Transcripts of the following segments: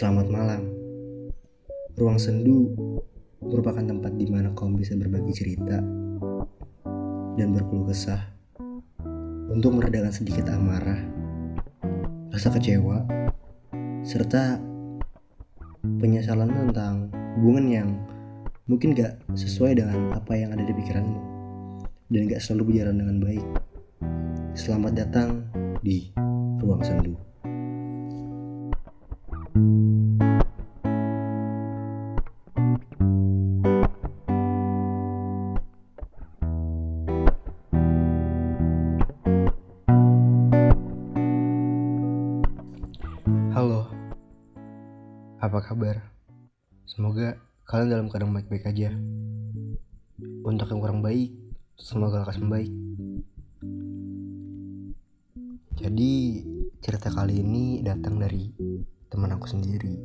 Selamat malam. Ruang sendu merupakan tempat di mana kaum bisa berbagi cerita dan berkeluh kesah untuk meredakan sedikit amarah, rasa kecewa, serta penyesalan tentang hubungan yang mungkin gak sesuai dengan apa yang ada di pikiranmu dan gak selalu berjalan dengan baik. Selamat datang di Ruang Sendu. Semoga kalian dalam keadaan baik-baik aja. Untuk yang kurang baik, semoga lekas membaik. Jadi, cerita kali ini datang dari teman aku sendiri.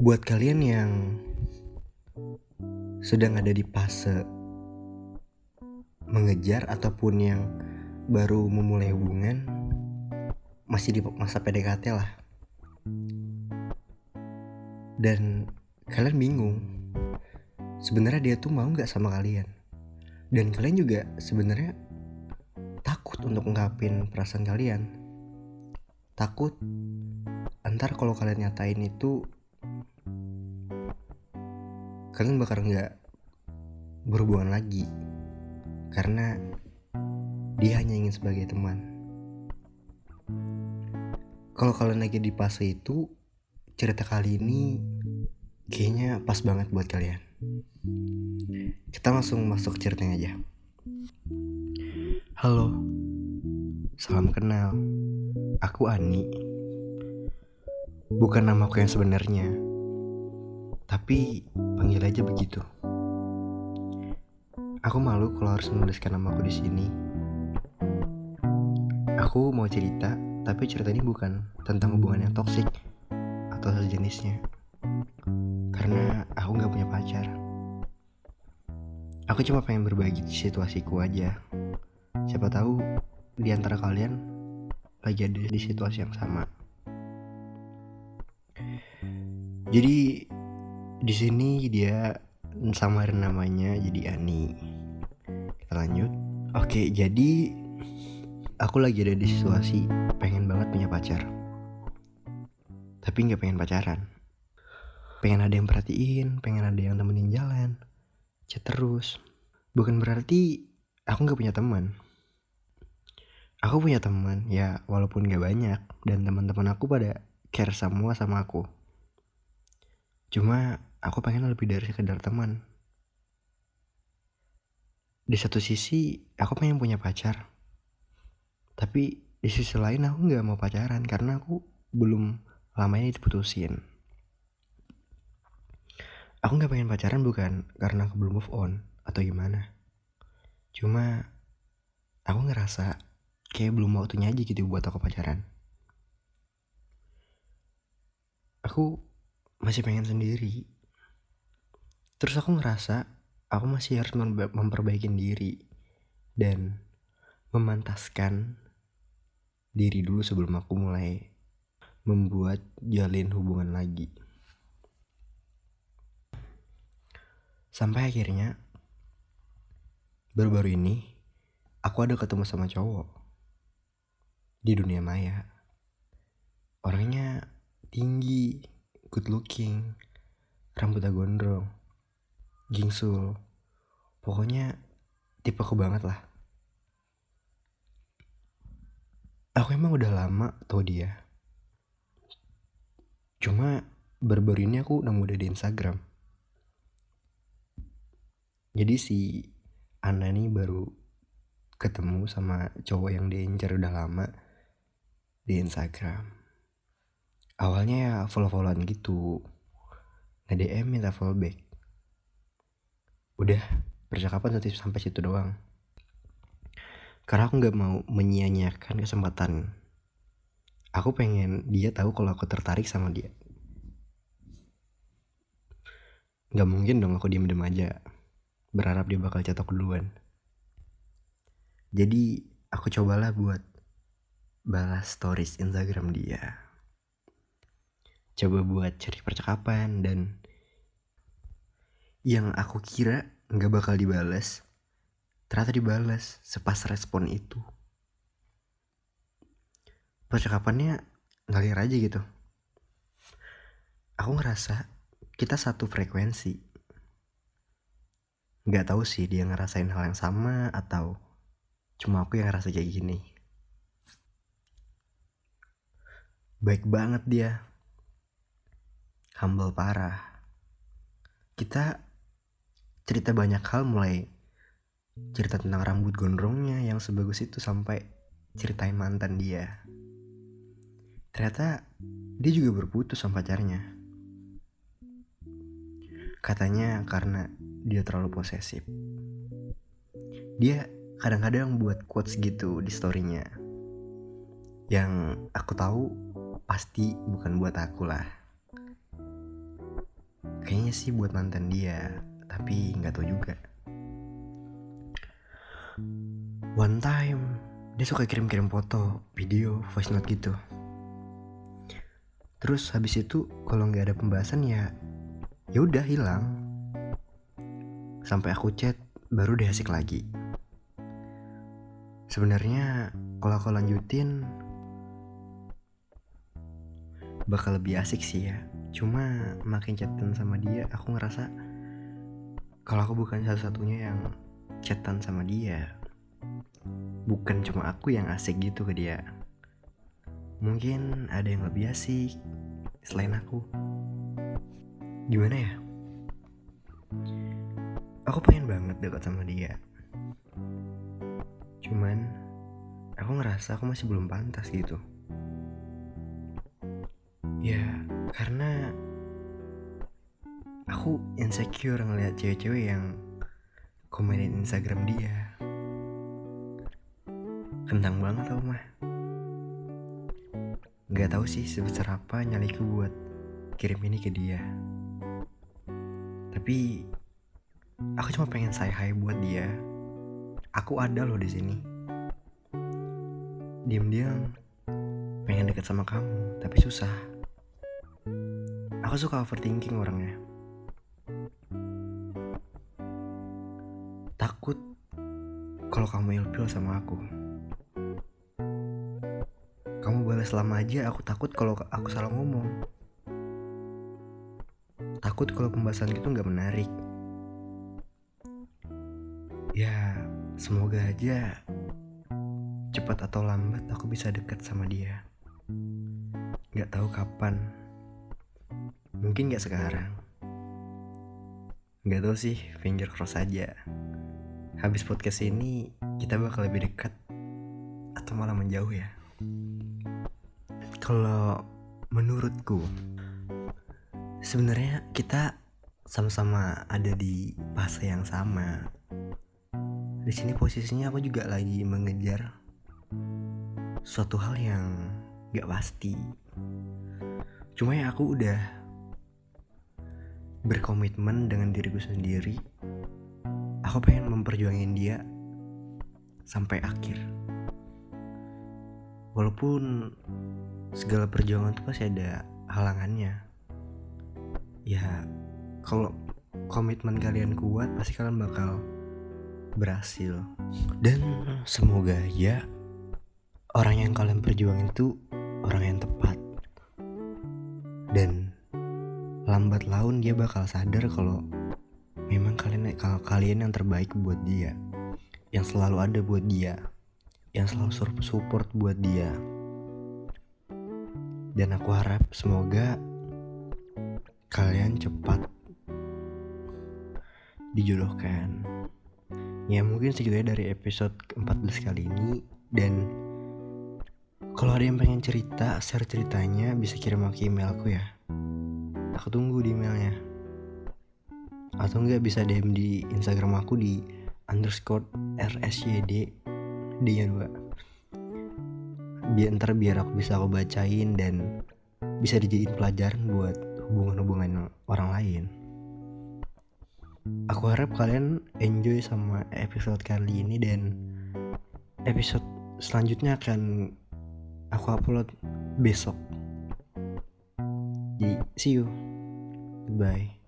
Buat kalian yang sedang ada di fase mengejar ataupun yang baru memulai hubungan, masih di masa PDKT lah. Dan kalian bingung, sebenarnya dia tuh mau nggak sama kalian? Dan kalian juga sebenarnya takut untuk ngungkapin perasaan kalian. Takut antar kalau kalian nyatain itu kalian bakal nggak berhubungan lagi karena dia hanya ingin sebagai teman. Kalau kalian lagi di fase itu, cerita kali ini kayaknya pas banget buat kalian. Kita langsung masuk ke ceritanya aja. Halo, salam kenal. Aku Ani. Bukan namaku yang sebenarnya, tapi panggil aja begitu. Aku malu kalau harus menuliskan namaku di sini. Aku mau cerita, tapi cerita ini bukan tentang hubungan yang toksik atau sejenisnya. Karena aku nggak punya pacar. Aku cuma pengen berbagi situasiku aja. Siapa tahu di antara kalian lagi ada di situasi yang sama. Jadi di sini dia samarin namanya jadi Ani. Kita lanjut. Oke, jadi aku lagi ada di situasi pengen banget punya pacar. Tapi nggak pengen pacaran. Pengen ada yang perhatiin, pengen ada yang temenin jalan. Chat terus. Bukan berarti aku nggak punya teman. Aku punya teman, ya walaupun gak banyak, dan teman-teman aku pada care semua sama aku. Cuma aku pengen lebih dari sekedar teman. Di satu sisi, aku pengen punya pacar. Tapi di sisi lain aku gak mau pacaran karena aku belum lamanya diputusin. Aku gak pengen pacaran bukan karena aku belum move on atau gimana. Cuma aku ngerasa kayak belum waktunya aja gitu buat aku pacaran. Aku masih pengen sendiri. Terus aku ngerasa aku masih harus memperbaiki diri dan memantaskan diri dulu sebelum aku mulai membuat jalin hubungan lagi. Sampai akhirnya baru-baru ini aku ada ketemu sama cowok di dunia maya. Orangnya tinggi, good looking, rambutnya gondrong, gingsul. Pokoknya tipe aku banget lah. Aku emang udah lama tau dia. Cuma baru-baru ini aku nemu dia di Instagram. Jadi si Ana nih baru ketemu sama cowok yang dia incar udah lama di Instagram. Awalnya ya follow-followan gitu. Nah DM minta follow back. Udah percakapan sampai situ doang. Karena aku nggak mau menyia-nyiakan kesempatan. Aku pengen dia tahu kalau aku tertarik sama dia. Gak mungkin dong aku diem-diem aja. Berharap dia bakal jatuh duluan. Jadi aku cobalah buat balas stories Instagram dia. Coba buat cari percakapan dan yang aku kira nggak bakal dibalas, ternyata dibalas sepas respon itu. Percakapannya ngalir aja gitu. Aku ngerasa kita satu frekuensi. Nggak tahu sih dia ngerasain hal yang sama atau cuma aku yang ngerasa kayak gini. Baik banget dia. Humble parah. Kita cerita banyak hal mulai cerita tentang rambut gondrongnya yang sebagus itu sampai ceritain mantan dia. Ternyata dia juga berputus sama pacarnya. Katanya karena dia terlalu posesif. Dia kadang-kadang buat quotes gitu di storynya. Yang aku tahu pasti bukan buat aku lah. Kayaknya sih buat mantan dia, tapi nggak tahu juga. One time dia suka kirim-kirim foto, video, voice note gitu. Terus habis itu kalau nggak ada pembahasan ya ya udah hilang. Sampai aku chat baru deh asik lagi. Sebenarnya kalau aku lanjutin bakal lebih asik sih ya. Cuma makin chatan sama dia aku ngerasa kalau aku bukan satu-satunya yang chatan sama dia. Bukan cuma aku yang asik gitu ke dia. Mungkin ada yang lebih asik selain aku. Gimana ya? Aku pengen banget dekat sama dia. Cuman aku ngerasa aku masih belum pantas gitu. Ya, karena aku insecure ngeliat cewek-cewek yang komenin Instagram dia. Kentang banget tau mah. Gak tahu sih sebesar apa nyaliku buat kirim ini ke dia. Tapi aku cuma pengen say hi buat dia. Aku ada loh di sini. Diam-diam pengen deket sama kamu, tapi susah. Aku suka overthinking orangnya. Takut kalau kamu ilfil sama aku. Kamu balas lama aja, aku takut kalau aku salah ngomong. Takut kalau pembahasan itu nggak menarik. Ya, semoga aja cepat atau lambat aku bisa deket sama dia. Gak tahu kapan. Mungkin gak sekarang. Gak tau sih, finger cross aja. Habis podcast ini, kita bakal lebih dekat atau malah menjauh ya. Kalau menurutku, sebenarnya kita sama-sama ada di fase yang sama. Di sini posisinya aku juga lagi mengejar suatu hal yang gak pasti. Cuma ya aku udah berkomitmen dengan diriku sendiri aku pengen memperjuangin dia sampai akhir walaupun segala perjuangan itu pasti ada halangannya. Ya kalau komitmen kalian kuat pasti kalian bakal berhasil. Dan semoga ya orang yang kalian perjuangin itu orang yang tepat. Dan lambat laun dia bakal sadar kalau memang kalian kalau kalian yang terbaik buat dia. Yang selalu ada buat dia. Yang selalu support buat dia dan aku harap semoga kalian cepat dijodohkan ya mungkin segitu dari episode 14 kali ini. Dan kalau ada yang pengen cerita share ceritanya bisa kirim ke emailku ya. Aku tunggu di emailnya. Atau enggak bisa DM di Instagram aku di underscore rsyd d nya dua biar ntar biar aku bisa aku bacain dan bisa dijadiin pelajaran buat hubungan-hubungan orang lain. Aku harap kalian enjoy sama episode kali ini dan episode selanjutnya akan aku upload besok. Jadi see you. Goodbye